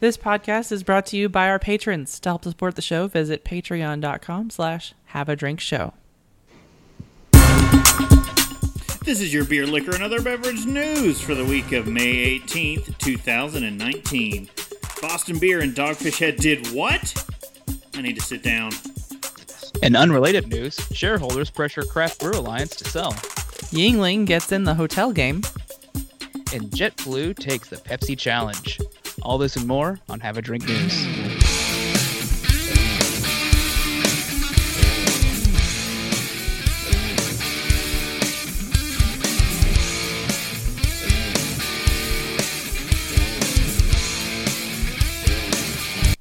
This podcast is brought to you by our patrons. To help support the show, visit patreon.com slash have a drink show. This is your beer, liquor, and other beverage news for the week of May 18th, 2019. Boston Beer and Dogfish Head did what? I need to sit down. In unrelated news, shareholders pressure Craft Brew Alliance to sell. Yuengling gets in the hotel game. And JetBlue takes the Pepsi Challenge. All this and more on Have a Drink News.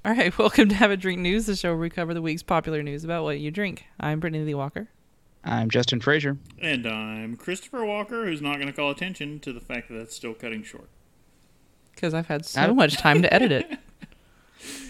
All right, welcome to Have a Drink News, the show where we cover the week's popular news about what you drink. I'm Brittany Lee Walker. I'm Justin Frazier. And I'm Christopher Walker, who's not going to call attention to the fact that that's still cutting short. Because I've had so much time to edit it.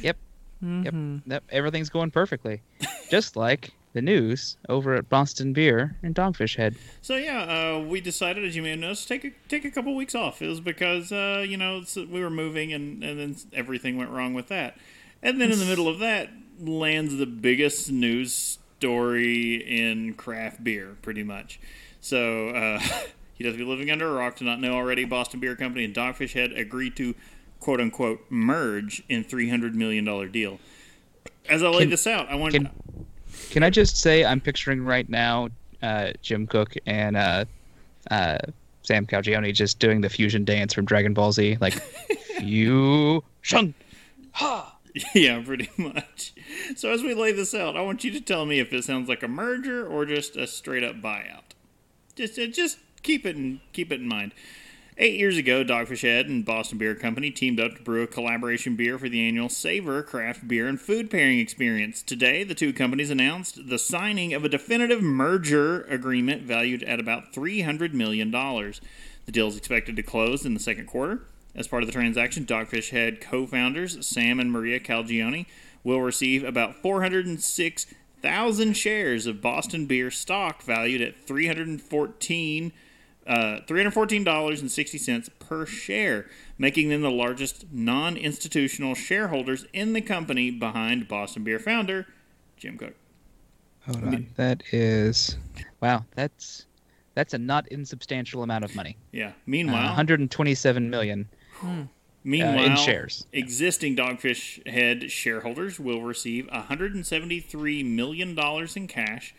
Yep. Mhm. Yep. Yep. Everything's going perfectly. Just like the news over at Boston Beer and Dogfish Head. So yeah, uh, we decided, as you may have noticed, take a take a couple weeks off. It was because uh, you know it's, we were moving, and and then everything went wrong with that. And then in the middle of that lands the biggest news story in craft beer, pretty much. So uh, he does be living under a rock to not know already. Boston Beer Company and Dogfish Head agreed to quote unquote merge in three hundred million dollar deal. As I lay Can- this out, I want Can Can I just say I'm picturing right now uh, Jim Koch and uh, uh, Sam Calagione just doing the fusion dance from Dragon Ball Z, like fusion. Ha. Yeah, pretty much. So as we lay this out, I want you to tell me if it sounds like a merger or just a straight up buyout. Just uh, just keep it in keep it in mind. Eight years ago, Dogfish Head and Boston Beer Company teamed up to brew a collaboration beer for the annual Savor craft beer and food pairing experience. Today, the two companies announced the signing of a definitive merger agreement valued at about $300 million. The deal is expected to close in the second quarter. As part of the transaction, Dogfish Head co founders Sam and Maria Calagione will receive about 406,000 shares of Boston beer stock valued at 314 uh, $314.60 per share, making them the largest non institutional shareholders in the company behind Boston Beer founder Jim Koch. Hold on. That is wow. That's that's a not insubstantial amount of money. Yeah. Uh, Meanwhile, 127 million meanwhile uh, in shares. existing Dogfish Head shareholders will receive $173 million in cash,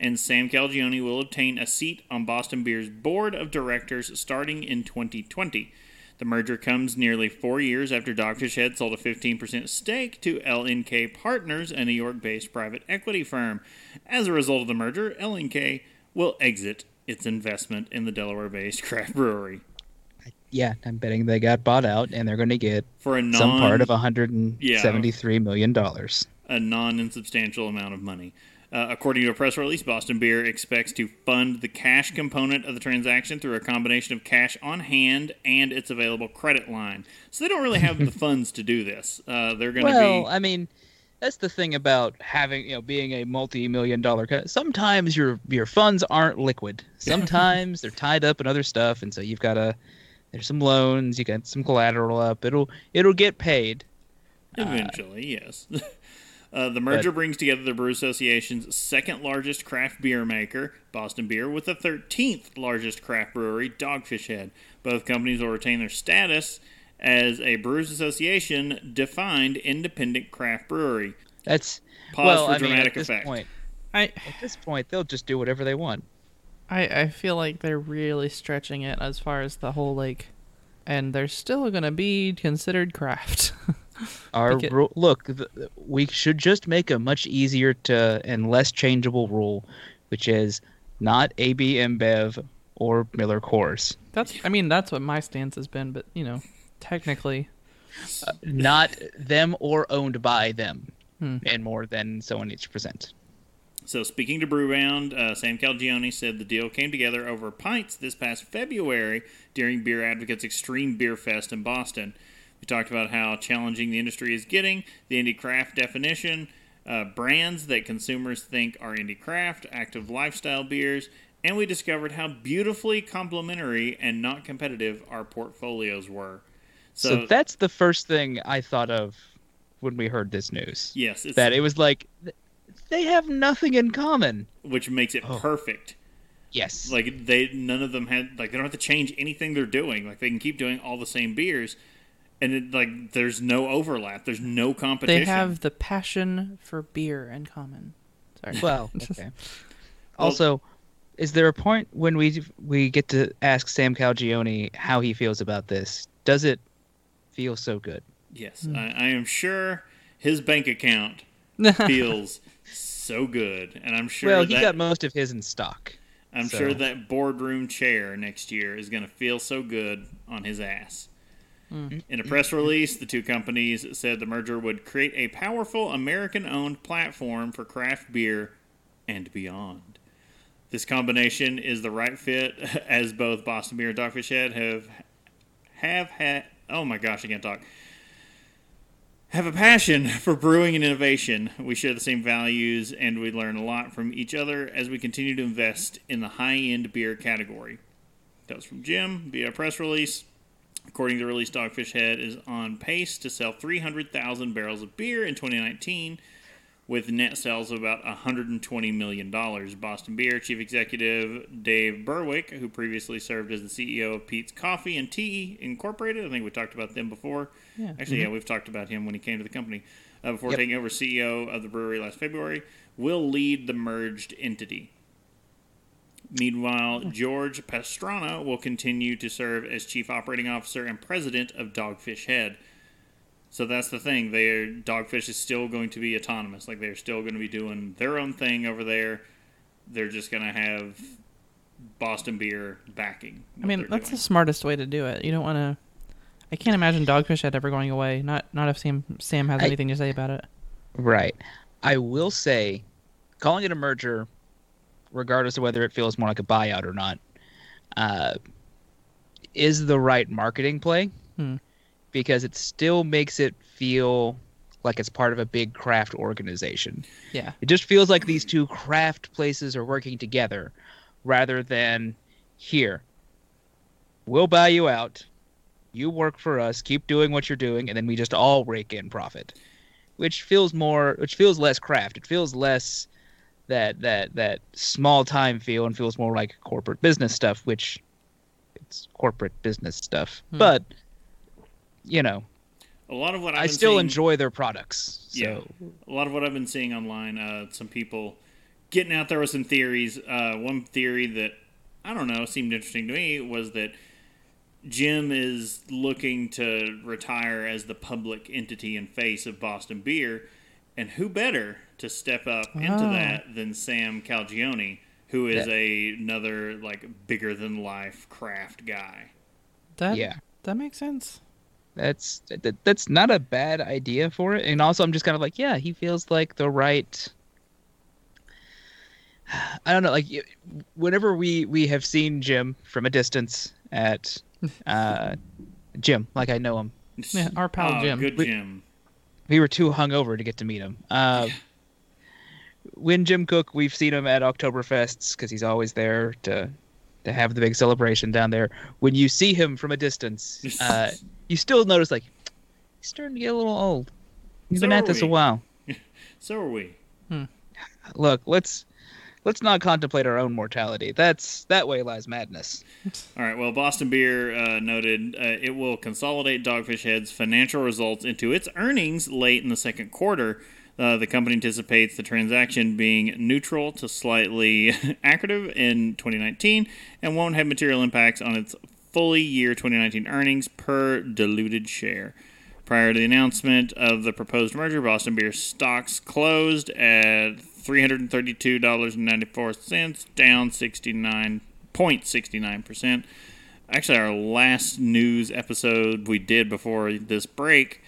and Sam Calagione will obtain a seat on Boston Beer's board of directors starting in 2020. The merger comes nearly four years after Dogfish Head sold a 15% stake to LNK Partners, a New York based private equity firm. As a result of the merger, LNK will exit its investment in the Delaware based craft brewery. Yeah, I'm betting they got bought out and they're going to get For a non some part of 173 million dollars. a non insubstantial amount of money. Uh, according to a press release, Boston Beer expects to fund the cash component of the transaction through a combination of cash on hand and its available credit line. So they don't really have the funds to do this. Uh, they're going to be Well, be. I mean, that's the thing about having you know being a multi-million dollar. Co- sometimes your your funds aren't liquid. Sometimes they're tied up in other stuff, and so you've got to. There's some loans. You got some collateral up. It'll it'll get paid. Eventually, yes. Uh, the merger brings together the Brew Association's second largest craft beer maker, Boston Beer, with the 13th largest craft brewery, Dogfish Head. Both companies will retain their status as a Brewers Association defined independent craft brewery. That's Pause well, for I mean, dramatic at this point, I, at this point, they'll just do whatever they want. I I feel like they're really stretching it as far as the whole like, and they're still gonna be considered craft. Our Because- ru- look, th- we should just make a much easier to and less changeable rule, which is not AB InBev or Miller Coors. that's I mean that's what my stance has been, but you know, technically, not them or owned by them, Hmm. and more than so on each percent. So, speaking to Brewbound, uh, Sam Calagione said the deal came together over pints this past February during Beer Advocates Extreme Beer Fest in Boston. We talked about how challenging the industry is getting, the indie craft definition, uh, brands that consumers think are indie craft, active lifestyle beers, and we discovered how beautifully complementary and not competitive our portfolios were. So, So, that's the first thing I thought of when we heard this news. yes, it's, That it was like they have nothing in common. which makes it Oh. perfect. Yes. Like they, none of them had like they don't have to change anything they're doing. Like they can keep doing all the same beers, and it, like there's no overlap. There's no competition. They have the passion for beer in common. Sorry. well, okay. Also, is there a point when we we get to ask Sam Calagione how he feels about this? Does it feel so good? Yes, hmm. I, I am sure his bank account feels so good, and I'm sure well, he that got most of his in stock. I'm so- sure that boardroom chair next year is going to feel so good on his ass. In a press release, the two companies said the merger would create a powerful American owned platform for craft beer and beyond. This combination is the right fit as both Boston Beer and Dogfish Head have have had oh my gosh, I can't talk. Have a passion for brewing and innovation. We share the same values and we learn a lot from each other as we continue to invest in the high end beer category. That was from Jim via press release. According to the release, Dogfish Head is on pace to sell 300,000 barrels of beer in 2019 with net sales of about $120 million. Boston Beer Chief Executive Dave Burwick, who previously served as the CEO of Peet's Coffee and Tea Incorporated, I think we talked about them before. Yeah. Actually, yeah, we've talked about him when he came to the company. Uh, before Yep. taking over CEO of the brewery last February, will lead the merged entity. Meanwhile, George Pastrana will continue to serve as chief operating officer and president of Dogfish Head. So that's the thing. Their Dogfish is still going to be autonomous. Like they're still going to be doing their own thing over there. They're just going to have Boston beer backing. I mean, that's doing. the smartest way to do it. You don't want to. I can't imagine Dogfish Head ever going away. Not not if Sam Sam has I- anything to say about it. Right. I will say, calling it a merger, regardless of whether it feels more like a buyout or not, uh, is the right marketing play Hmm. because it still makes it feel like it's part of a big craft organization. Yeah. It just feels like these two craft places are working together rather than here. We'll buy you out. You work for us, keep doing what you're doing, and then we just all rake in profit. Which feels more which feels less craft. It feels less that that that small time feel and feels more like corporate business stuff, which it's corporate business stuff. Hmm. But you know, a lot of what I've I still seeing- enjoy their products. So Yeah. a lot of what I've been seeing online, uh, some people getting out there with some theories. Uh, one theory that I don't know seemed interesting to me was that Jim is looking to retire as the public entity and face of Boston Beer, and who better to step up into Ah. that than Sam Calagione, who is Yeah. a, another like bigger than life craft guy. That yeah. that makes sense. that's that, that's not a bad idea for it and also i'm just kind of like yeah he feels like the right i don't know like whenever we we have seen jim from a distance at uh jim like i know him Yeah, our pal Oh, Jim. Good We- Jim. We were too hungover to get to meet him. Uh when jim Koch we've seen him at oktoberfests because he's always there to to have the big celebration down there. When you see him from a distance uh you still notice like he's starting to get a little old. He's So been at this a while. So are we. look let's let's not contemplate our own mortality that's that way lies madness All right. Well, Boston Beer uh, noted uh, it will consolidate Dogfish Head's financial results into its earnings late in the second quarter. Uh, the company anticipates the transaction being neutral to slightly accretive in 2019 and won't have material impacts on its fully year 2019 earnings per diluted share. Prior to the announcement of the proposed merger, Boston Beer stocks closed at $332.94, down 69.69%. Actually, our last news episode we did before this break,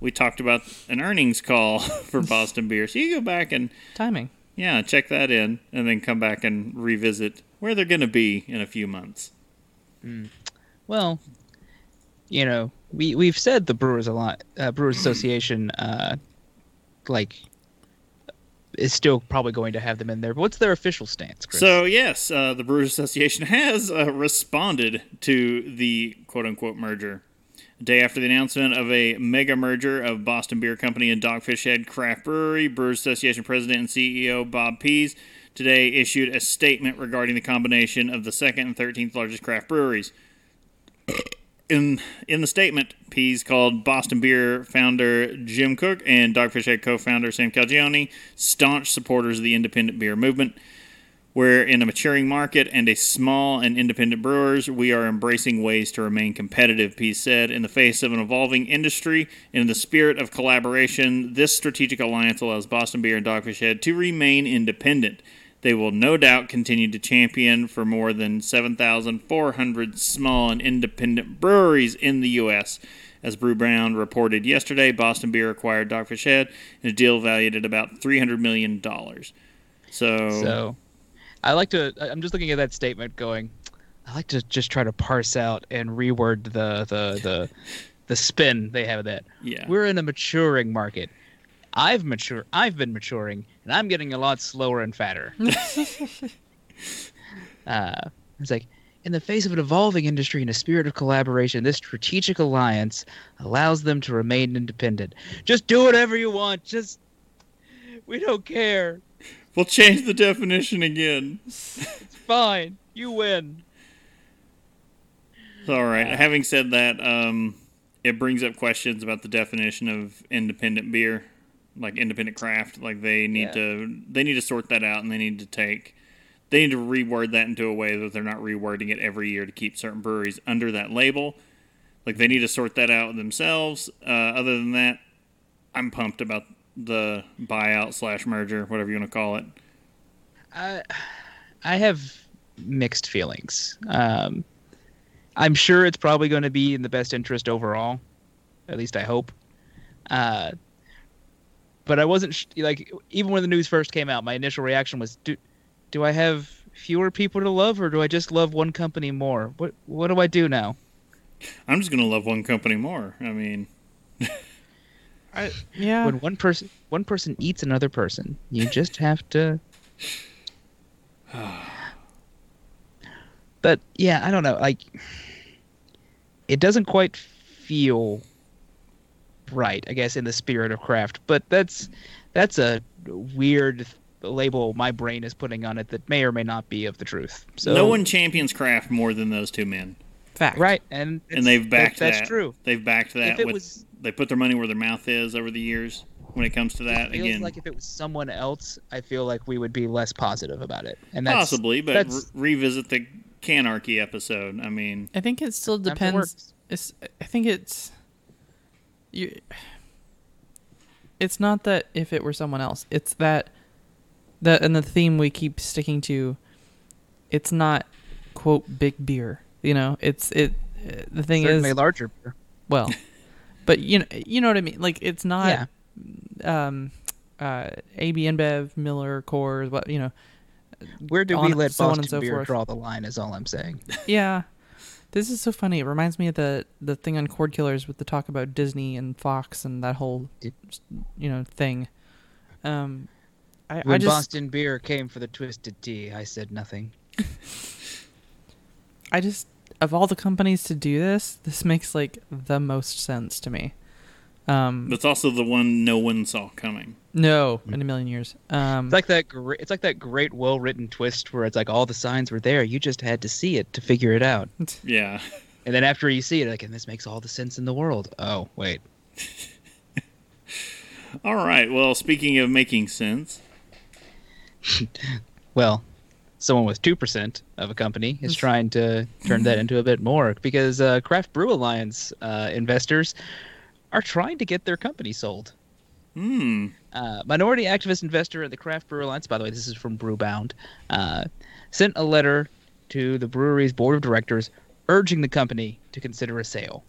we talked about an earnings call for Boston Beer. So you go back and, Timing. yeah, check that in, and then come back and revisit where they're going to be in a few months. well you know we we've said the brewers a lot uh, brewers association uh like is still probably going to have them in there but what's their official stance Chris? So yes, uh, the Brewers Association has uh, responded to the quote-unquote merger. A day after the announcement of a mega merger of Boston Beer Company and Dogfish Head Craft Brewery, Brewers Association President and CEO Bob Pease today issued a statement regarding the combination of the second and 13th largest craft breweries. In in the statement, Pease called Boston Beer founder Jim Koch and Dogfish Head co-founder Sam Calagione staunch supporters of the independent beer movement. We're in a maturing market and a small and independent brewers. We are embracing ways to remain competitive, Pease said. In the face of an evolving industry, in the spirit of collaboration, this strategic alliance allows Boston Beer and Dogfish Head to remain independent. They will no doubt continue to champion for more than 7,400 small and independent breweries in the U.S. As Brewbound reported yesterday, Boston Beer acquired Dogfish Head in a deal valued at about $300 million. So, So, I like to. I'm just looking at that statement, going. I like to just try to parse out and reword the the the the spin they have of that. yeah. We're in a maturing market. I've mature. I've been maturing, and I'm getting a lot slower and fatter. uh, it's like in the face of an evolving industry and a spirit of collaboration, this strategic alliance allows them to remain independent. Just do whatever you want. Just we don't care. We'll change the definition again. It's fine. You win. All right. Having said that, um, it brings up questions about the definition of independent beer, like independent craft. Like they need Yeah. to they need to sort that out, and they need to take they need to reword that into a way that they're not rewording it every year to keep certain breweries under that label. Like they need to sort that out themselves. Uh, other than that, I'm pumped about the buyout slash merger, whatever you want to call it. I I have mixed feelings. Um, I'm sure it's probably going to be in the best interest overall. At least I hope. Uh, but I wasn't sh- like even when the news first came out, my initial reaction was, "Do do I have fewer people to love, or do I just love one company more? What what do I do now?" I'm just gonna love one company more. I mean, I, yeah. When one person one person eats another person, you just have to. but yeah, I don't know. Like, it doesn't quite feel right. I guess in the spirit of craft, but that's that's a weird label my brain is putting on it that may or may not be of the truth. So no one champions craft more than those two men. Fact. right, and and they've that- backed that's that. true. They've backed that. If it with, was- they put their money where their mouth is over the years when it comes to that. It feels Again, like if it was someone else, I feel like we would be less positive about it. And that's, possibly, but re- revisit the Canarchy episode. I mean, I think it still depends. It's. I think it's. You. It's not that if it were someone else. It's that. That and the theme we keep sticking to. It's not, quote big beer. You know, it's it. The thing certainly is, larger. beer. well, but you know, you know what I mean. Like it's Yeah. not. Um, uh, AB InBev, Miller, Coors, what you know. Where do we on- let so Boston and so beer forth. draw the line? Is all I'm saying. Yeah. This is so funny. It reminds me of the the thing on Cord Killers with the talk about Disney and Fox and that whole you know thing. Um I, When I just Boston beer came for the twisted tea, I said nothing. I just of all the companies to do this, this makes like the most sense to me. Um that's also the one no one saw coming. no, in a million years. Um It's like that great. It's like that great, well-written twist where it's like all the signs were there. You just had to see it to figure it out. Yeah, And then after you see it, like, and this makes all the sense in the world. Oh wait, All right. Well, speaking of making sense, well, someone with two percent of a company is trying to turn that into a bit more because uh, Craft Brew Alliance uh, investors are trying to get their company sold. hmm, Uh, minority activist investor in the Craft Brew Alliance, by the way, this is from Brewbound, uh, sent a letter to the brewery's board of directors urging the company to consider a sale.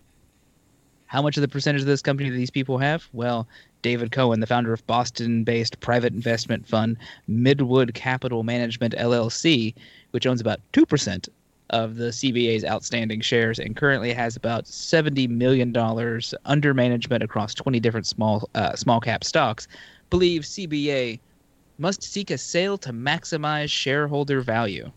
How much of the percentage of this company do these people have? Well, David Cohen, the founder of Boston based private investment fund Midwood Capital Management LLC, which owns about 2% of the CBA's outstanding shares and currently has about $70 million under management across 20 different small, uh, small cap stocks, believes CBA must seek a sale to maximize shareholder value.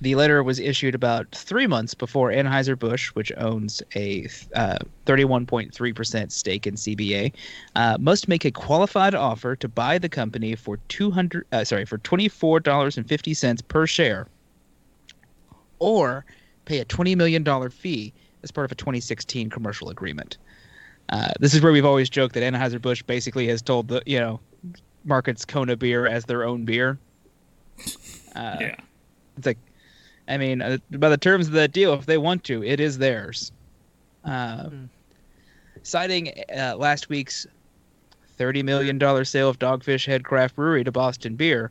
The letter was issued about three months before Anheuser-Busch, which owns a uh, 31.3% stake in CBA, uh, must make a qualified offer to buy the company for 200, uh, sorry, for $24.50 per share, or pay a $20 million fee as part of a 2016 commercial agreement. Uh, this is where we've always joked that Anheuser-Busch basically has told the, you know, markets Kona beer as their own beer. Uh, yeah. It's like, I mean, uh, by the terms of that deal, if they want to, it is theirs. Uh, Hmm. Citing uh, last week's $30 million sale of Dogfish Head Craft Brewery to Boston Beer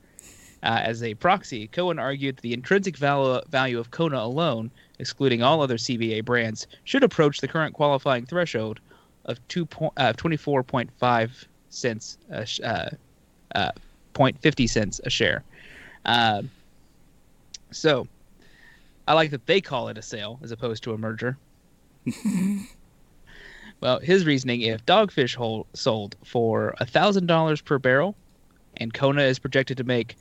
uh, as a proxy, Cohen argued that the intrinsic val- value of Kona alone, excluding all other CBA brands, should approach the current qualifying threshold of two po- uh, 24.5 cents, a sh- uh, uh, 0.50 cents a share. Uh, so, I like that they call it a sale as opposed to a merger. well, his reasoning: if Dogfish sold for thousand dollars per barrel, and Kona is projected to make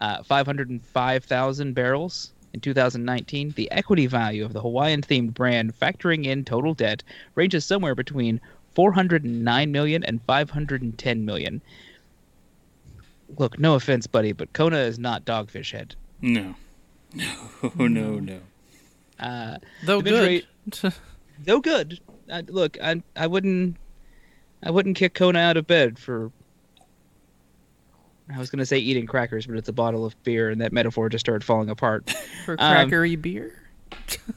uh, five hundred and five thousand barrels in 2019, the equity value of the Hawaiian-themed brand, factoring in total debt, ranges somewhere between 409 million and 510 million. Look, no offense, buddy, but Kona is not Dogfish Head. No. No, no, no. Uh, Though The bid good. though good. I, look, I I wouldn't I wouldn't kick Kona out of bed for. I was gonna say eating crackers, but it's a bottle of beer, and that metaphor just started falling apart. for um, crackery beer.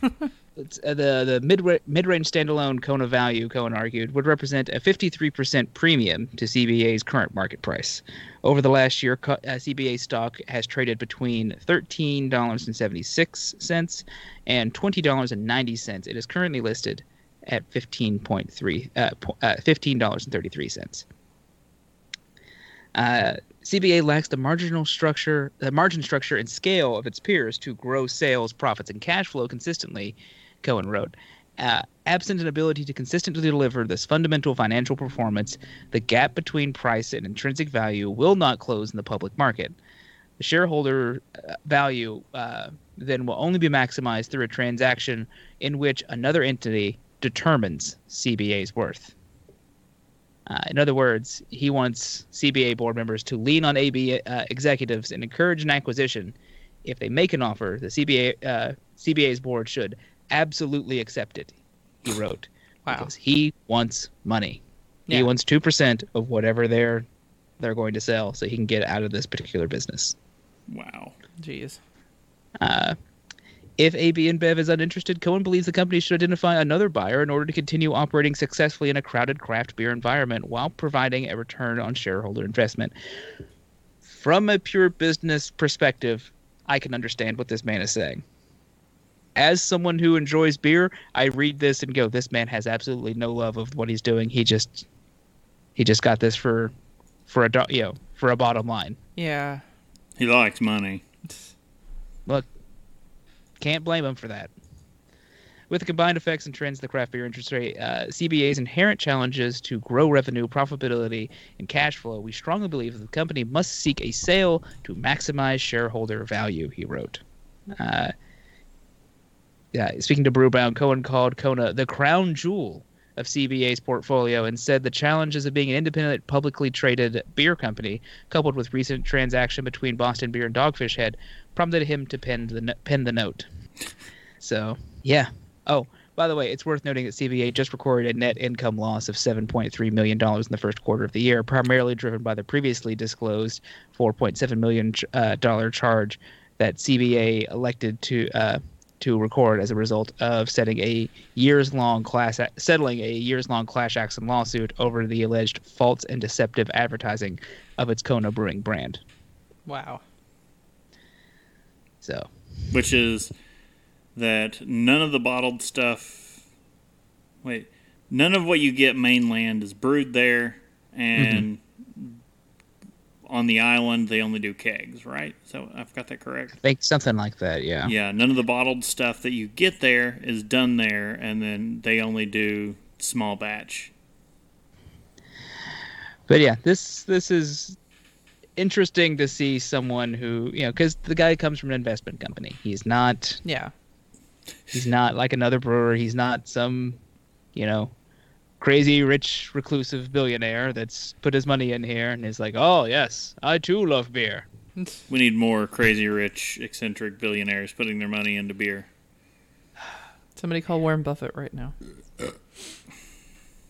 It's, uh, the the mid mid range standalone Kona value, Cohen argued, would represent a 53% premium to CBA's current market price. Over the last year, uh, CBA stock has traded between $13.76 and $20.90. It is currently listed at 15.3 uh, po- uh, $15.33. Uh, CBA lacks the marginal structure, the margin structure and scale of its peers to grow sales, profits, and cash flow consistently. Cohen wrote, uh, absent an ability to consistently deliver this fundamental financial performance, the gap between price and intrinsic value will not close in the public market. The shareholder uh, value uh, then will only be maximized through a transaction in which another entity determines CBA's worth. Uh, in other words, he wants CBA board members to lean on AB uh, executives and encourage an acquisition. If they make an offer, the CBA uh, CBA's board should absolutely accept it. He wrote, Wow. because he wants money. Yeah. He wants two percent of whatever they're they're going to sell, so he can get out of this particular business. Wow. Jeez. If AB InBev is uninterested, Cohen believes the company should identify another buyer in order to continue operating successfully in a crowded craft beer environment while providing a return on shareholder investment. From a pure business perspective, I can understand what this man is saying. As someone who enjoys beer, I read this and go, "This man has absolutely no love of what he's doing. He just, he just got this for, for a do- you know, for a bottom line." Yeah. He likes money. Can't blame them for that. With the combined effects and trends of the craft beer industry, uh, CBA's inherent challenges to grow revenue, profitability, and cash flow, we strongly believe that the company must seek a sale to maximize shareholder value, he wrote. Uh, yeah, speaking to Brewbound, Cohen called Kona the crown jewel of CBA's portfolio and said the challenges of being an independent, publicly traded beer company, coupled with recent transaction between Boston Beer and Dogfish Head, prompted him to pen the pen the note. So yeah. Oh, by the way, it's worth noting that CBA just recorded a net income loss of 7.3 million dollars in the first quarter of the year, primarily driven by the previously disclosed 4.7 million uh, dollar charge that CBA elected to uh, to record as a result of setting a years long class settling a years long class action lawsuit over the alleged false and deceptive advertising of its Kona Brewing brand. Wow. So which is that none of the bottled stuff. Wait, none of what you get mainland is brewed there, and mm-hmm. On the island they only do kegs, right? So I've got that correct. I think something like that, yeah. Yeah, none of the bottled stuff that you get there is done there, and then they only do small batch. But yeah, this this is interesting to see someone who you know because the guy comes from an investment company. He's not Yeah. he's not like another brewer. He's not some you know crazy rich reclusive billionaire that's put his money in here and is like, oh yes, I too love beer. We need more crazy rich eccentric billionaires putting their money into beer. Somebody call Warren Buffett right now.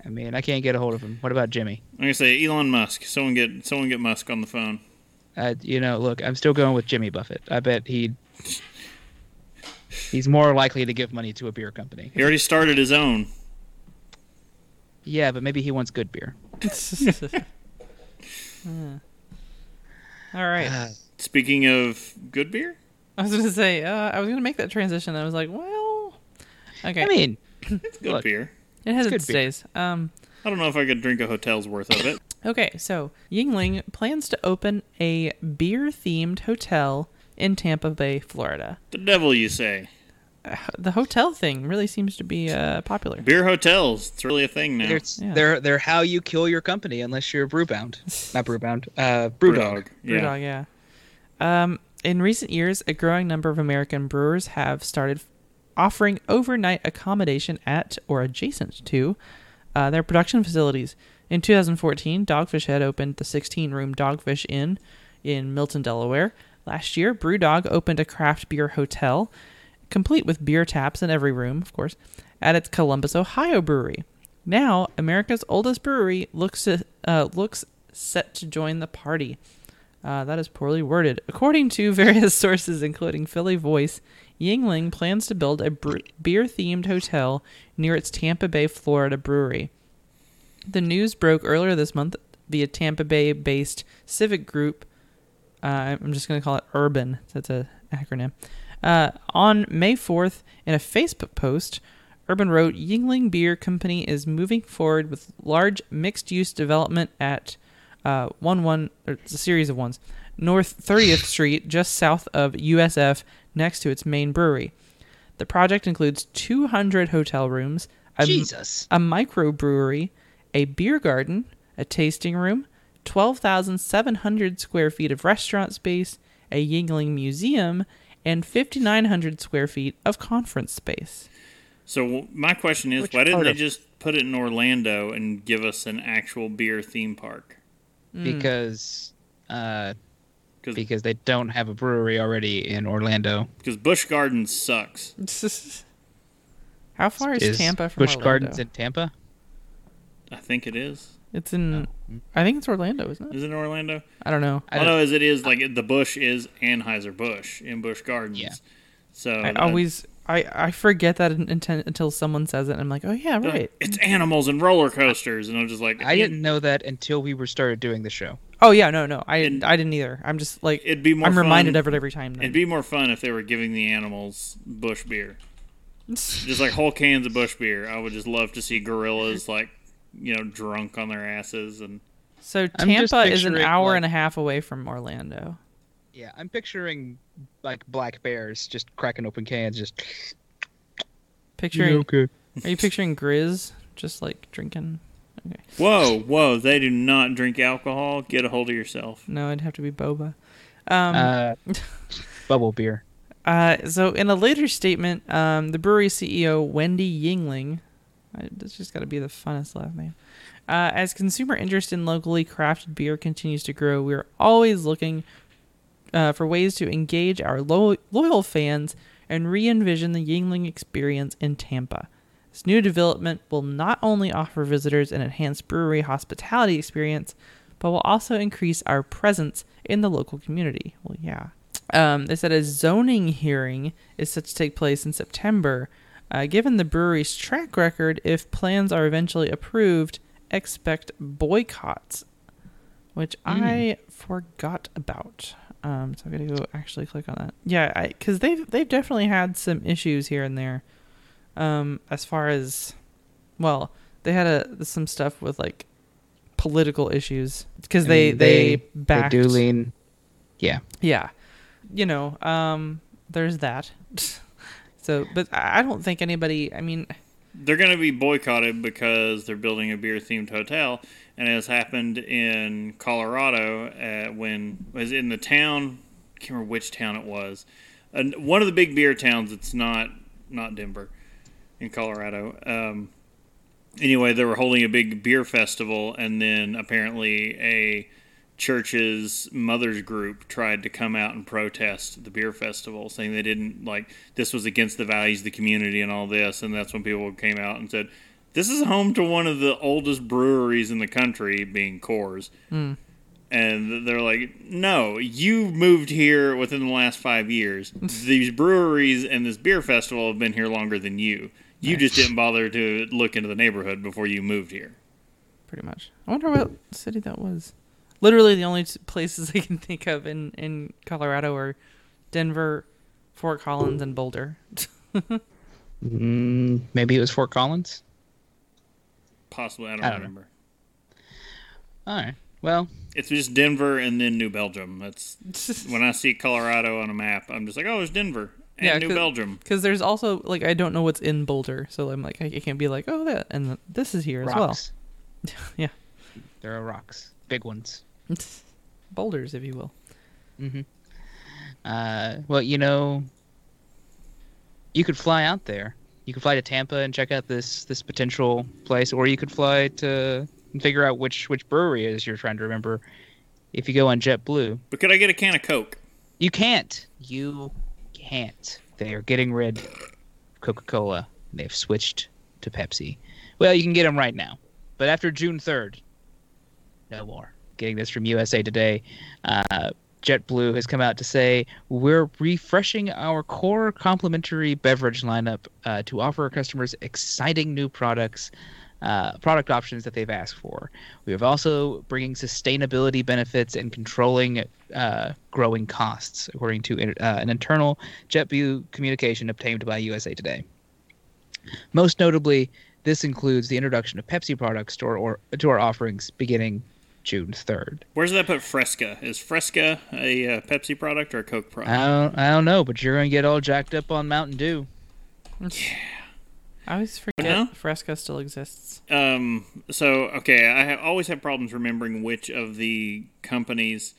I mean, I can't get a hold of him. What about Jimmy? I'm gonna say Elon Musk. Someone get someone get Musk on the phone. Uh, you know, look, I'm still going with Jimmy Buffett. I bet he he's more likely to give money to a beer company. He already started his own. Yeah, but maybe he wants good beer. Hmm. All right. Uh, Speaking of good beer, I was gonna say uh, I was gonna make that transition. I was like, well, okay. I mean, it's good Look. beer. it has it's its good days. Um, I don't know if I could drink a hotel's worth of it. okay, so Yuengling plans to open a beer-themed hotel in Tampa Bay, Florida. The devil, you say? The hotel thing really seems to be uh, popular. Beer hotels. It's really a thing now. they're, Yeah. they're they're how you kill your company unless you're brewbound, not brewbound, uh, brewdog. Yeah. Brewdog, yeah. Um, in recent years, a growing number of American brewers have started offering overnight accommodation at or adjacent to uh, their production facilities. In 2014, Dogfish Head opened the 16-room Dogfish Inn in Milton, Delaware. Last year, BrewDog opened a craft beer hotel, complete with beer taps in every room, of course, at its Columbus, Ohio brewery. Now, America's oldest brewery looks uh, looks set to join the party. Uh, that is poorly worded. According to various sources, including Philly Voice, Yuengling plans to build a bre- beer-themed hotel near its Tampa Bay, Florida brewery. The news broke earlier this month via Tampa Bay-based civic group. Uh, I'm just going to call it Urban. That's a acronym. Uh, on May 4th, in a Facebook post, Urban wrote, "Yuengling Beer Company is moving forward with large mixed-use development at uh, one one. Or it's a series of ones. North 30th Street, just south of USF, next to its main brewery. The project includes 200 hotel rooms, a, Jesus. a microbrewery, a beer garden, a tasting room, 12,700 square feet of restaurant space, a Yuengling museum, and 5,900 square feet of conference space. So my question is, Which why didn't they of- just put it in Orlando and give us an actual beer theme park? because uh, 'Cause- because they don't have a brewery already in Orlando. Because Busch Gardens sucks. How far is, Is Tampa from Busch Orlando? Gardens in Tampa? I think it is. It's in. I think it's Orlando, isn't it? Is it in Orlando? I don't know. I I don't- know as it is like the Bush is Anheuser Busch in Busch Gardens. Yeah. So I that- always I I forget that in- inten- until someone says it. and I'm like, oh yeah, right. like, it's animals and roller coasters, and I'm just like, I didn't know that until we were started doing the show. Oh yeah, no, no, I And- I didn't either. I'm just like It'd be more. I'm fun- reminded of it every time. It'd be more fun if they were giving the animals Bush beer, just like whole cans of Bush beer. I would just love to see gorillas like, you know, drunk on their asses and. so Tampa is an hour like- and a half away from Orlando. Yeah, I'm picturing like black bears just cracking open cans, just Picturing, okay. are you picturing Grizz just like drinking? Okay, Whoa, whoa! They do not drink alcohol. Get a hold of yourself. no, it'd have to be boba. Um, Uh, bubble beer. Uh, so in a later statement, um, the brewery CEO Wendy Yuengling, I, that's just got to be the funnest last name. Uh, as consumer interest in locally crafted beer continues to grow, we are always looking uh, for ways to engage our lo- loyal fans and re-envision the Yuengling experience in Tampa. This new development will not only offer visitors an enhanced brewery hospitality experience, but will also increase our presence in the local community. Well, yeah. Um, they said a zoning hearing is set to take place in September. Uh, given the brewery's track record, if plans are eventually approved, expect boycotts, which I forgot about. Um, so I'm gonna go actually click on that. Yeah, because they've they've definitely had some issues here and there. Um, as far as, well, they had a some stuff with like political issues because they, mean, they they backed do lean. Yeah, yeah you know um there's that so but i don't think anybody i mean they're going to be boycotted because they're building a beer themed hotel, and it has happened in Colorado uh, when was in the town. I can't remember which town it was. And one of the big beer towns. It's not not Denver, in Colorado. Um, anyway, they were holding a big beer festival, and then apparently a church's mothers group tried to come out and protest the beer festival, saying they didn't like this was against the values of the community and all this. And that's when people came out and said, "This is home to one of the oldest breweries in the country, being Coors." Hmm. And they're like, "No, you moved here within the last five years. These breweries and this beer festival have been here longer than you. You just didn't bother to look into the neighborhood before you moved here." pretty much. I wonder what city that was. Literally, the only t- places I can think of in in Colorado are Denver, Fort Collins, and Boulder. Mm, maybe it was Fort Collins. Possibly, I don't, I don't know. remember. All right. Well, It's just Denver and then New Belgium. That's when I see Colorado on a map, I'm just like, oh, there's Denver and Yeah, New 'cause- Belgium. Because there's also like I don't know what's in Boulder, so I'm like I, I can't be like oh that and this is here as well. rocks. Yeah. There are rocks, big ones. Well. Boulders, if you will. Mm-hmm. Uh, well, you know, you could fly out there. You could fly to Tampa and check out this this potential place, or you could fly to and figure out which which brewery it is you're trying to remember. If you go on JetBlue, But could I get a can of Coke? you can't. You can't. They are getting rid of Coca-Cola. They've switched to Pepsi. Well, you can get them right now, but after June third, no more. Getting this from USA Today. Uh, JetBlue has come out to say we're refreshing our core complimentary beverage lineup uh, to offer our customers exciting new products, uh, product options that they've asked for. We have also bringing sustainability benefits and controlling uh, growing costs, according to uh, an internal JetBlue communication obtained by USA Today. Most notably, this includes the introduction of Pepsi products to our, or, to our offerings beginning June 3rd. Where's that put Fresca? Is Fresca a uh, Pepsi product or a Coke product? I don't, I don't know, but you're going to get all jacked up on Mountain Dew. Yeah. I always forget no? Fresca still exists. Um. So okay, I have always have problems remembering which of the companies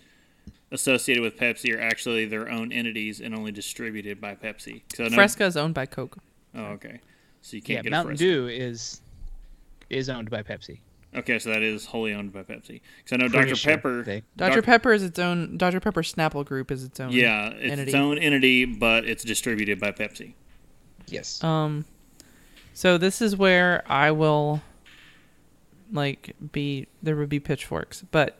associated with Pepsi are actually their own entities and only distributed by Pepsi. I know- Fresca is owned by Coke. Oh, okay. So you can't get Mountain a Fresca. Dew is is owned by Pepsi. Okay, so that is wholly owned by Pepsi. Because I know Pretty Dr. sure Pepper. they- Dr. Doc- Pepper is its own. Dr. Pepper Snapple Group is its own. Yeah, it's entity. its own entity, but it's distributed by Pepsi. Yes. Um, so this is where I will, like, be there would be pitchforks, but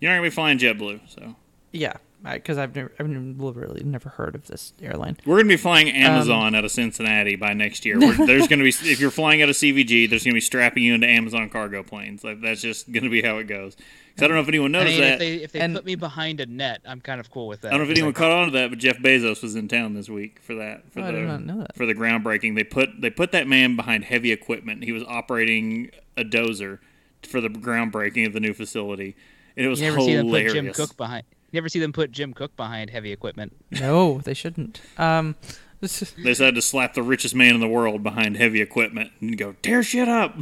You're not gonna be flying JetBlue, so yeah, because I've never, I've literally never heard of this airline. we're gonna be flying Um, Amazon out of Cincinnati by next year. We're, there's gonna be if you're flying out of CVG, there's gonna be strapping you into Amazon cargo planes. Like that's just gonna be how it goes. 'Cause I don't know if anyone I noticed mean, if that. they if they And- put me behind a net, I'm kind of cool with that. I don't know if anyone like, caught on to that, but Jeff Bezos was in town this week for that. For Oh, the I did not know that. for the groundbreaking. They put they put that man behind heavy equipment. He was operating a dozer for the groundbreaking of the new facility. And it was you never see them put hilarious. Jim Koch behind. You never see them put Jim Koch behind heavy equipment. No, they shouldn't. Um, this is, They decided to slap the richest man in the world behind heavy equipment and go tear shit up.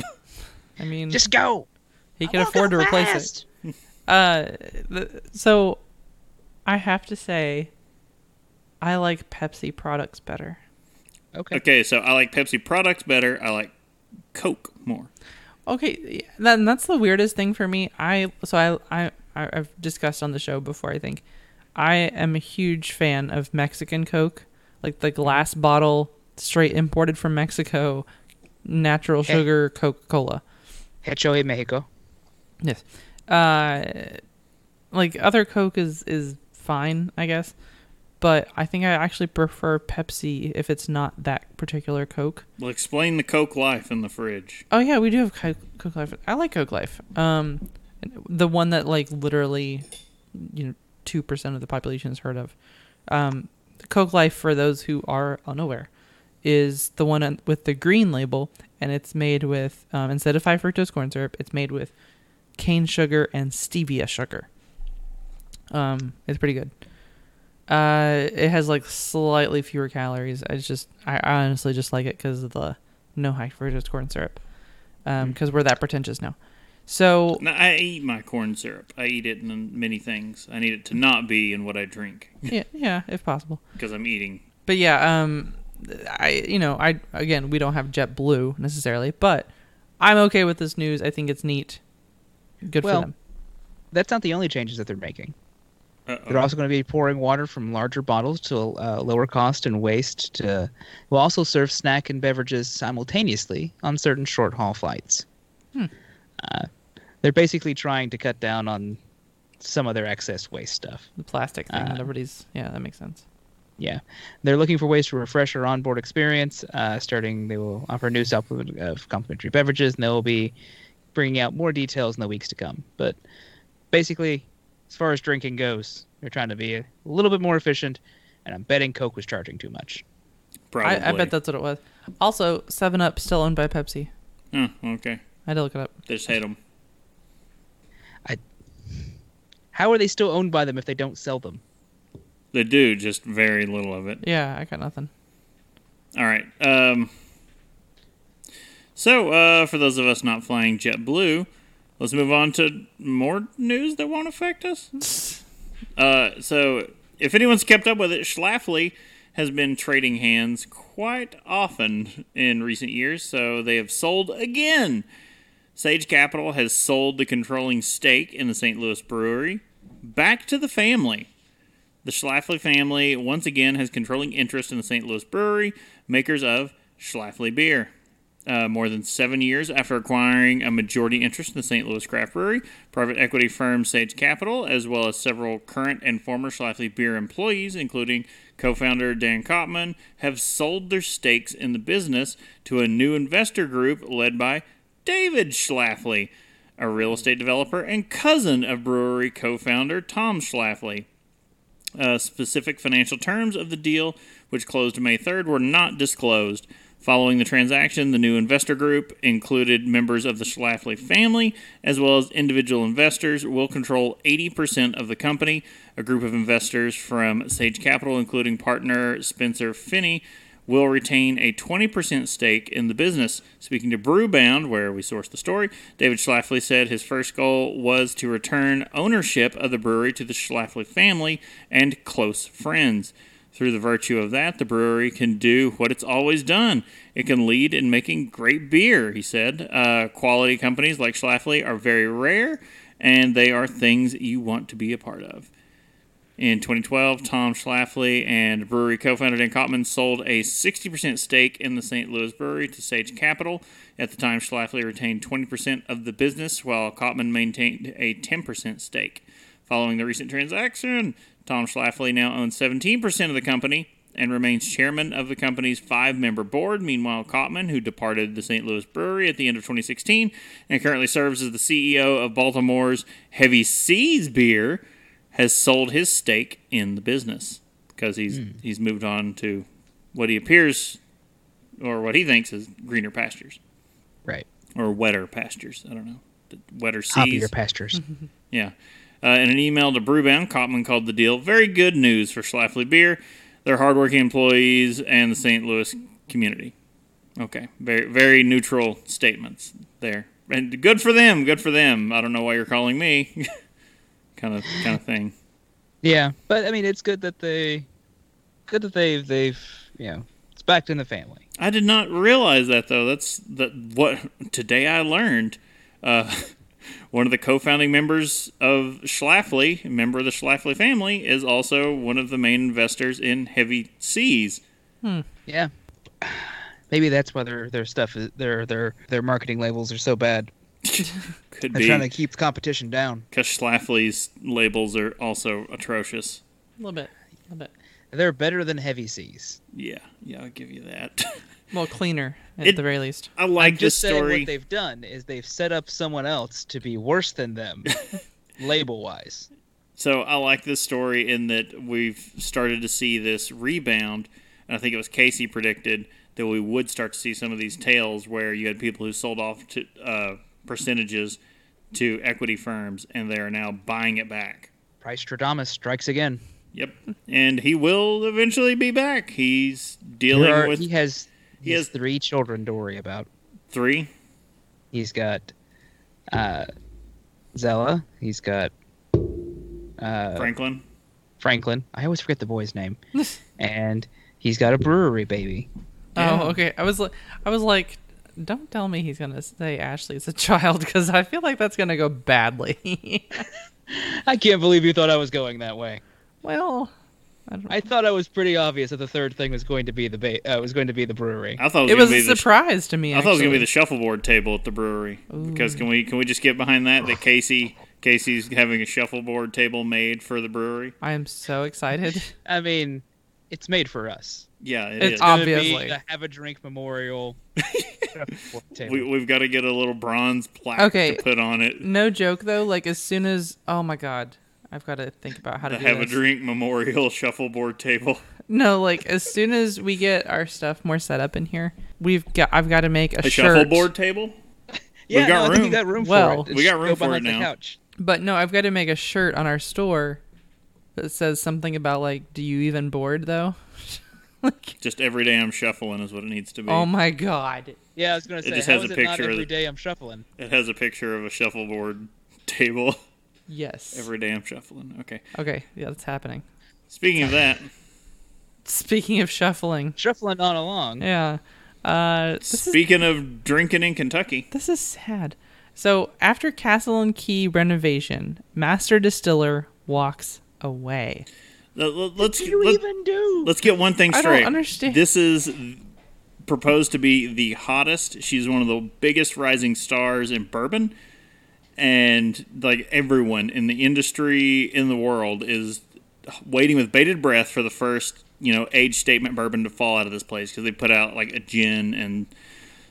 I mean, Just go. he can afford to replace it. Uh, the, so I have to say, I like Pepsi products better. Okay. Okay, so I like Pepsi products better. I like Coke more. Okay, that, that's the weirdest thing for me. I so I I I- I've discussed on the show before. I think I am a huge fan of Mexican Coke, like the glass bottle, straight imported from Mexico, natural Hey. sugar Coca Cola. Hecho en Mexico. Yes, uh, like other Coke is is fine, I guess, but I think I actually prefer Pepsi if it's not that particular Coke. Well, explain the Coke life in the fridge. Oh yeah, we do have Coke, Coke Life. I like Coke Life. Um, the one that like literally, you know, two percent of the population has heard of. Um, Coke Life for those who are unaware, is the one with the green label, and it's made with um, instead of high fructose corn syrup, it's made with cane sugar and stevia sugar. Um, it's pretty good. Uh, it has like slightly fewer calories. I just, I honestly just like it because of the no high fructose corn syrup, because we're that pretentious now. So No, I eat my corn syrup. I eat it in many things. I need it to not be in what I drink yeah, yeah, if possible. because I'm eating. But yeah, um, I you know I again we don't have JetBlue necessarily, but I'm okay with this news. I think it's neat. Good Well, for them. That's not the only changes that they're making. Uh-oh. They're also going to be pouring water from larger bottles to uh, lower cost and waste. To will also serve snack and beverages simultaneously on certain short haul flights. Hmm. Uh, they're basically trying to cut down on some of their excess waste stuff. The plastic thing. uh, that everybody's yeah, that makes sense. Yeah, they're looking for ways to refresh our onboard experience. Uh, starting, they will offer a new supplement of complimentary beverages, and they will be bringing out more details in the weeks to come. But basically, as far as drinking goes, they're trying to be a little bit more efficient, and I'm betting Coke was charging too much. Probably. I, I bet that's what it was. Also, Seven Up still owned by Pepsi. Oh, okay. I had to look it up. Just hate them. How are they still owned by them if they don't sell them? They do, just very little of it. Yeah, I got nothing. All right. Um, so, uh, for those of us not flying JetBlue, let's move on to more news that won't affect us. Uh, so, if anyone's kept up with it, Schlafly has been trading hands quite often in recent years, so they have sold again. Sage Capital has sold the controlling stake in the St. Louis brewery back to the family. The Schlafly family once again has controlling interest in the St. Louis brewery, makers of Schlafly beer. Uh, more than seven years after acquiring a majority interest in the St. Louis craft brewery, private equity firm Sage Capital, as well as several current and former Schlafly beer employees, including co-founder Dan Kopman, have sold their stakes in the business to a new investor group led by David Schlafly, a real estate developer and cousin of brewery co-founder Tom Schlafly. Uh, specific financial terms of the deal, which closed May 3rd, were not disclosed. Following the transaction, the new investor group included members of the Schlafly family, as well as individual investors, will control 80% of the company. A group of investors from Sage Capital, including partner Spencer Finney, will retain a 20% stake in the business. Speaking to Brewbound, where we sourced the story, David Schlafly said his first goal was to return ownership of the brewery to the Schlafly family and close friends. Through the virtue of that, the brewery can do what it's always done. It can lead in making great beer, he said. Uh, quality companies like Schlafly are very rare, and they are things you want to be a part of. In 2012, Tom Schlafly and brewery co-founder Dan Kopman sold a 60% stake in the St. Louis brewery to Sage Capital. At the time, Schlafly retained 20% of the business, while Kopman maintained a 10% stake. Following the recent transaction, Tom Schlafly now owns 17% of the company and remains chairman of the company's five-member board. Meanwhile, Kopman, who departed the St. Louis brewery at the end of 2016 and currently serves as the CEO of Baltimore's Heavy Seas beer, has sold his stake in the business because he's he's moved on to what he appears or what he thinks is greener pastures Right. or wetter pastures. I don't know, wetter seas. Hoppier pastures. Yeah. Uh, in an email to Brewbound, Kopman called the deal very good news for Schlafly Beer, their hardworking employees, and the St. Louis community. Okay, very very neutral statements there, and good for them. Good for them. I don't know why you're calling me. kind of kind of thing. yeah, but I mean, it's good that they, good that they've they've you know, it's back in the family. I did not realize that though. That's that what today I learned. Uh, one of the co-founding members of Schlafly, a member of the Schlafly family, is also one of the main investors in Heavy Seas. Hmm. Yeah. Maybe that's why their their stuff is their their their marketing labels are so bad. Could They're be trying to keep the competition down. because Schlafly's labels are also atrocious. A little bit. A little bit. They're better than Heavy Seas. Yeah, yeah, I'll give you that. Well, cleaner at It- the very least. I like I'm this just saying story. what they've done is they've set up someone else to be worse than them, label wise. So I like this story in that we've started to see this rebound. And I think it was Casey predicted that we would start to see some of these tales where you had people who sold off to uh, percentages to equity firms, and they are now buying it back. Price Stradamus strikes again. Yep, and he will eventually be back. He's dealing are- with he has He He has has three children to worry about. three. He's got uh, Zella. He's got uh, Franklin. Franklin. I always forget the boy's name. and he's got a brewery baby. Yeah. Oh, okay. I was like, I was like, don't tell me he's gonna say Ashley's a child because I feel like that's gonna go badly. I can't believe you thought I was going that way. well, I don't. I thought it was pretty obvious that the third thing was going to be the ba- uh, was going to be the brewery. I thought it was, it was a be the, surprise to me. I thought it was gonna be the shuffleboard table at the brewery. Because can we can we just get behind that? That Casey Casey's having a shuffleboard table made for the brewery. I am so excited. I mean, it's made for us. Yeah, it It's is. Gonna Obviously. be a have a drink memorial. we, we've got to get a little bronze plaque Okay. to put on it. no joke though. Like as soon as oh my god, I've got to think about how to The do have a drink memorial shuffleboard table. No, like as soon as we get our stuff more set up in here, we've got I've got to make a, A shirt. shuffleboard table. yeah, got no, I think room. got room Well, for it. we got room go for it behind the now. couch. But no, I've got to make a shirt on our store that says something about like, do you even board though? like, Just every day I'm shuffling is what it needs to be. oh my god. Yeah, I was gonna say, It just how has is a it not picture of every the- day I'm shuffling? it has a picture of a shuffleboard table. Yes. every day I'm shuffling. Okay. Okay, yeah, that's happening. Speaking of that, Speaking of shuffling, Shuffling on along. yeah. Uh, this is speaking of drinking in Kentucky, this is sad. So after Castle and Key renovation, Master Distiller walks away. let- let- let's What do you let, even do? let's get one thing I don't straight. understand. This is proposed to be the hottest. She's one of the biggest rising stars in bourbon, and like everyone in the industry in the world is waiting with bated breath for the first you know age statement bourbon to fall out of this place because they put out like a gin and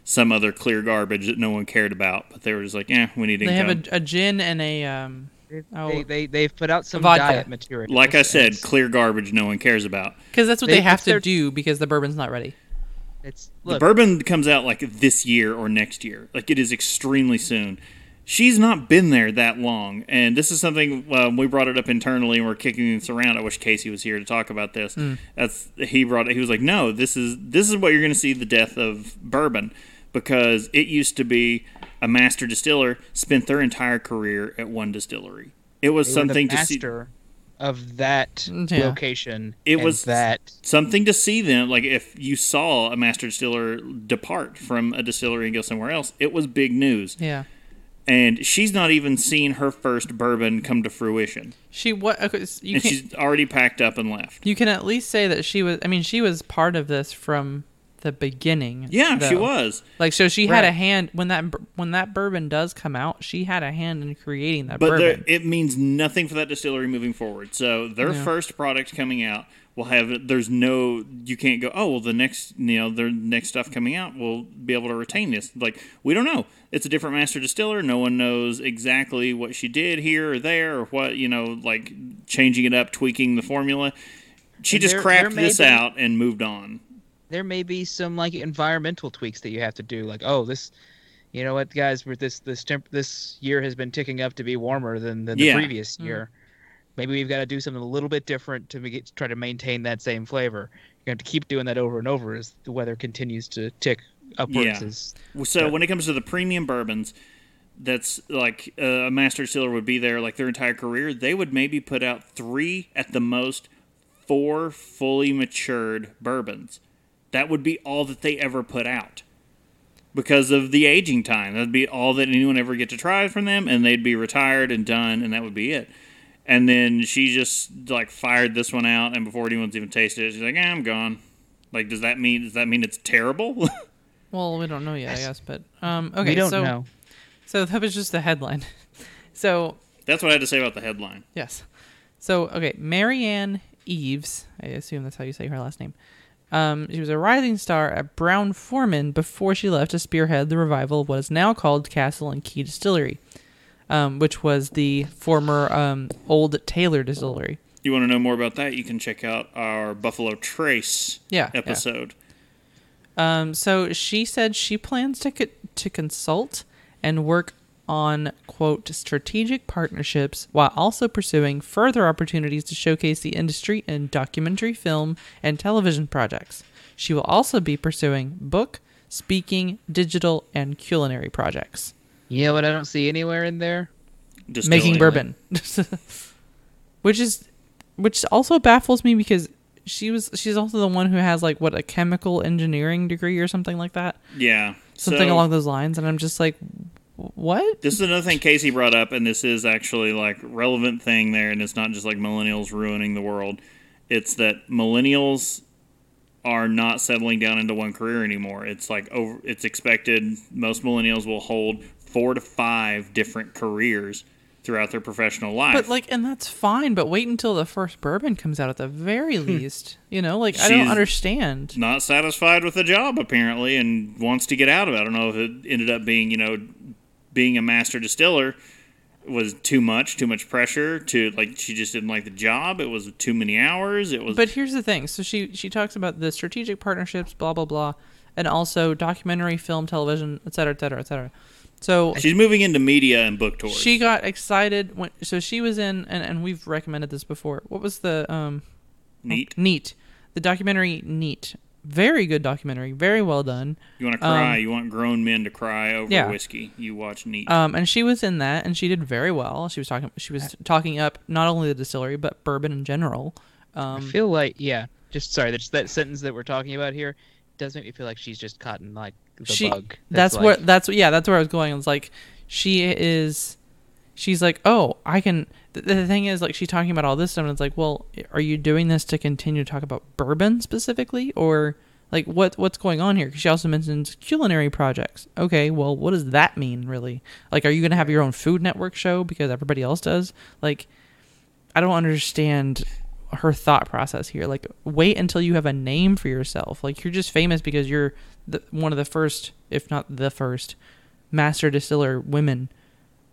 some other clear garbage that no one cared about, but they were just like, "Yeah, we need They income." have a, a gin and a um. Oh. They, they they've put out some Vodka. diet material. like I said, clear garbage no one cares about. Because that's what They- they, have to their- do because the bourbon's not ready. it's The bourbon comes out like this year or next year. Like it is extremely soon. She's not been there that long, and this is something um, we brought it up internally, and we're kicking this around. I wish Casey was here to talk about this. That's he brought it. He was like, "No, this is this is what you're going to see the death of bourbon, because it used to be a master distiller spent their entire career at one distillery. It was they were the something to see master of that Yeah. location. It and was- that. something to see them. Like if you saw a master distiller depart from a distillery and go somewhere else, it was big news. Yeah. and she's not even seen her first bourbon come to fruition, She what? Okay, you and she's already packed up and left. you can at least say that she was. I mean, she was part of this from the beginning. Yeah, she was. Like, so she had a hand when that when that bourbon does come out. She had a hand in creating that But there, bourbon. it means nothing for that distillery moving forward. So their Yeah. first product coming out will have. There's no. You can't go. Oh well, the next you know their next stuff coming out will be able to retain this. Like we don't know. It's a different master distiller. No one knows exactly what she did here or there or what you know like changing it up, tweaking the formula. She And just there- crapped there this be- out and moved on. There may be some like environmental tweaks that you have to do like oh this you know what guys with this this temp this year has been ticking up to be warmer than, than the Yeah. previous year maybe we've got to do something a little bit different to make it, try to maintain that same flavor you're going to have to keep doing that over and over as the weather continues to tick upwards Yeah. as So when it comes to the premium bourbons, that's like uh, a master distiller would be there like their entire career. They would maybe put out three at the most, four fully matured bourbons. That would be all that they ever put out because of the aging time. That'd be all that anyone ever get to try from them, and they'd be retired and done, and that would be it. And then she just like fired this one out, and before anyone's even tasted it, she's like, eh, "I'm gone." Like, does that mean does that mean it's terrible? well, we don't know yet, I guess. But um, okay, we don't so know so that was just the headline. so That's what I had to say about the headline. Yes. So, okay, Marianne Eaves, I assume that's how you say her last name. Um, she was a rising star at Brown-Forman before she left to spearhead the revival of what is now called Castle and Key Distillery, um, which was the former um, Old Taylor Distillery. You want to know more about that? You can check out our Buffalo Trace Yeah. yeah. episode. Um, so she said she plans to co- to consult and work on quote strategic partnerships while also pursuing further opportunities to showcase the industry in documentary film and television projects. She will also be pursuing book, speaking, digital, and culinary projects. Yeah, what I don't see anywhere in there. Distilling. making bourbon, which is which also baffles me because she was she's also the one who has like what a chemical engineering degree or something like that, Yeah. something So- along those lines, and I'm just like, what? This is another thing Casey brought up, and this is actually like relevant thing there, and it's not just like millennials ruining the world. It's that millennials are not settling down into one career anymore. It's like over. It's expected most millennials will hold four to five different careers throughout their professional life. But like, and that's fine. But wait until the first bourbon comes out at the very hmm. least. You know, like I don't understand. not satisfied with the job apparently, and wants to get out of it. I don't know if it ended up being you know being a master distiller was too much, too much pressure. To like, she just didn't like the job. It was too many hours. It was. But here's the thing. So she she talks about the strategic partnerships, blah blah blah, and also documentary, film, television, et cetera, et cetera, et cetera. So She's moving into media and book tours. she got excited when so she was in and, and we've recommended this before. What was the um Neat. Neat. The documentary Neat. Very good documentary, very well done. You want to cry? um, you want grown men to cry over yeah. whiskey? You watch Neat. Um, and she was in that, and she did very well. She was talking. She was talking up not only the distillery but bourbon in general. I Um, feel like yeah. Just sorry, that's that sentence that we're talking about here does make me feel like she's just caught in like the she. bug. That's, like- what. That's yeah. That's where I was going. I was like, she is. She's like, oh, I can. The, the thing is, like, she's talking about all this stuff, and it's like, well, are you doing this to continue to talk about bourbon specifically, or like what what's going on here? Because she also mentions culinary projects. Okay, well, what does that mean, really? Like, are you gonna have your own Food Network show because everybody else does? Like, I don't understand her thought process here. Like, wait until you have a name for yourself. Like, you're just famous because you're the, one of the first, if not the first, master distiller women.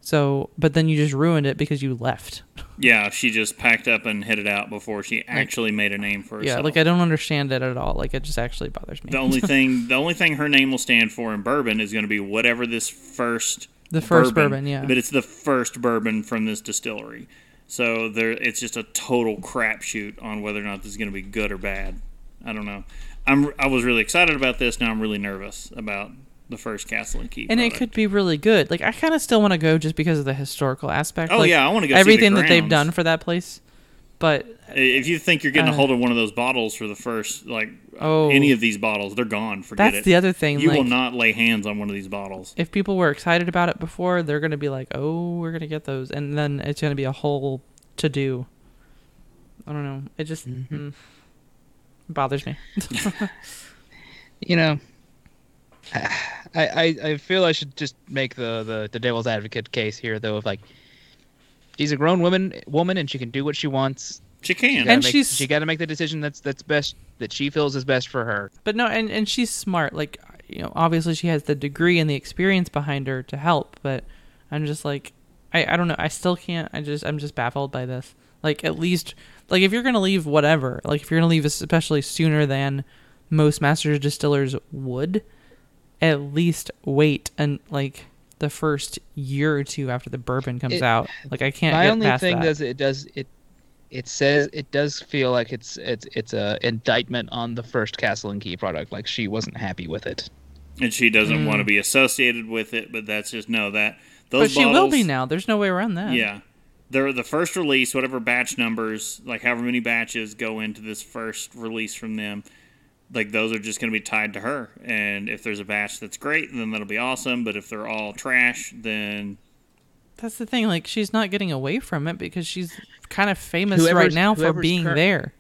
So, but then you just ruined it because you left. yeah, she just packed up and headed out before she actually made a name for herself. Yeah, like I don't understand it at all. Like it just actually bothers me. the only thing, the only thing her name will stand for in bourbon is going to be whatever this first The first bourbon, yeah. But it's the first bourbon from this distillery. So there, it's just a total crapshoot on whether or not this is going to be good or bad. I don't know. I'm I was really excited about this. Now I'm really nervous about the first Castle and Key. and it could be really good. Like I kind of still want to go just because of the historical aspect. Oh, like, yeah, I wanna go see the everything that they've done for that place. But If you think you're getting a Uh, hold of one of those bottles for the first, like Oh. any of these bottles, they're gone. Forget that's it. That's the other thing. You like, will not lay hands on one of these bottles. if people were excited about it before, they're gonna be like, "Oh, we're gonna get those," and then it's gonna be a whole to do. I don't know. It just mm, bothers me. you know, I, I I feel I should just make the, the the devil's advocate case here though of like she's a grown woman woman and she can do what she wants. She She can. gotta And make, she's- she got to make the decision that's that's best that she feels is best for her. But no, and and she's smart. Like you know, obviously she has the degree and the experience behind her to help. But I'm just like, I I don't know. I still can't. I just I'm just baffled by this. Like at least like if you're gonna leave, whatever. Like if you're gonna leave, especially sooner than most master distillers would, at least wait and like the first year or two after the bourbon comes It- out. Like I can't. My get only past thing that. does it does it it says it does feel like it's it's it's a indictment on the first Castle and Key product. Like she wasn't happy with it. and she doesn't want to be associated with it, but that's just no that those Mm. but she will be now. There's no way around that. Yeah. They're the first release, whatever batch numbers, like however many batches go into this first release from them, like those are just going to be tied to her. And if there's a batch that's great, then that'll be awesome. But if they're all trash, then That's the thing. Like she's not getting away from it because she's kind of famous right now for being cur- there.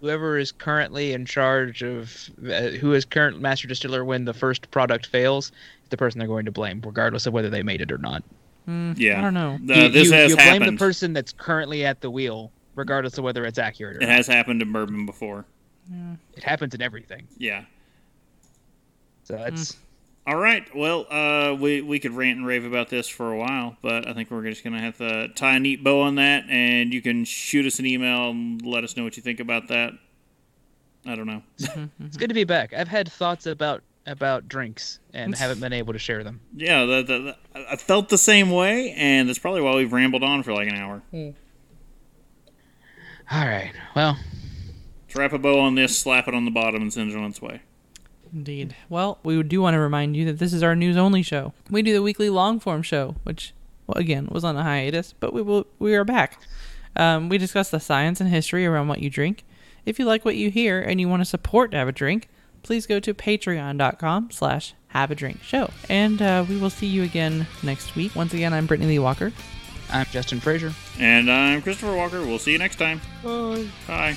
Whoever is currently in charge of uh, who is current master distiller when the first product fails, is the person they're going to blame, regardless of whether they made it or not. yeah. I don't know. Uh, you, this you, has you blame happened. the person that's currently at the wheel, regardless of whether it's accurate or it not. has happened in bourbon before. It happens in everything. Yeah. So that's All right. Well, uh, we we could rant and rave about this for a while, but I think we're just gonna have to tie a neat bow on that, and you can shoot us an email and let us know what you think about that. I don't know. it's good to be back. I've had thoughts about about drinks and haven't been able to share them. Yeah, that, that, that- I felt the same way, and that's probably why we've rambled on for like an hour. All right. Well, Strap a bow on this, slap it on the bottom, and send it on its way. Indeed. Well, we do want to remind you that this is our news only show. We do the weekly long form show, which, well, again, was on a hiatus, but we will we are back. Um, we discuss the science and history around what you drink. If you like what you hear and you want to support Have a Drink, please go to patreon.com slash have a drink show. And uh, we will see you again next week. Once again, I'm Brittany Lee Walker. I'm Justin Frazier. And I'm Christopher Walker. We'll see you next time. Bye. Bye.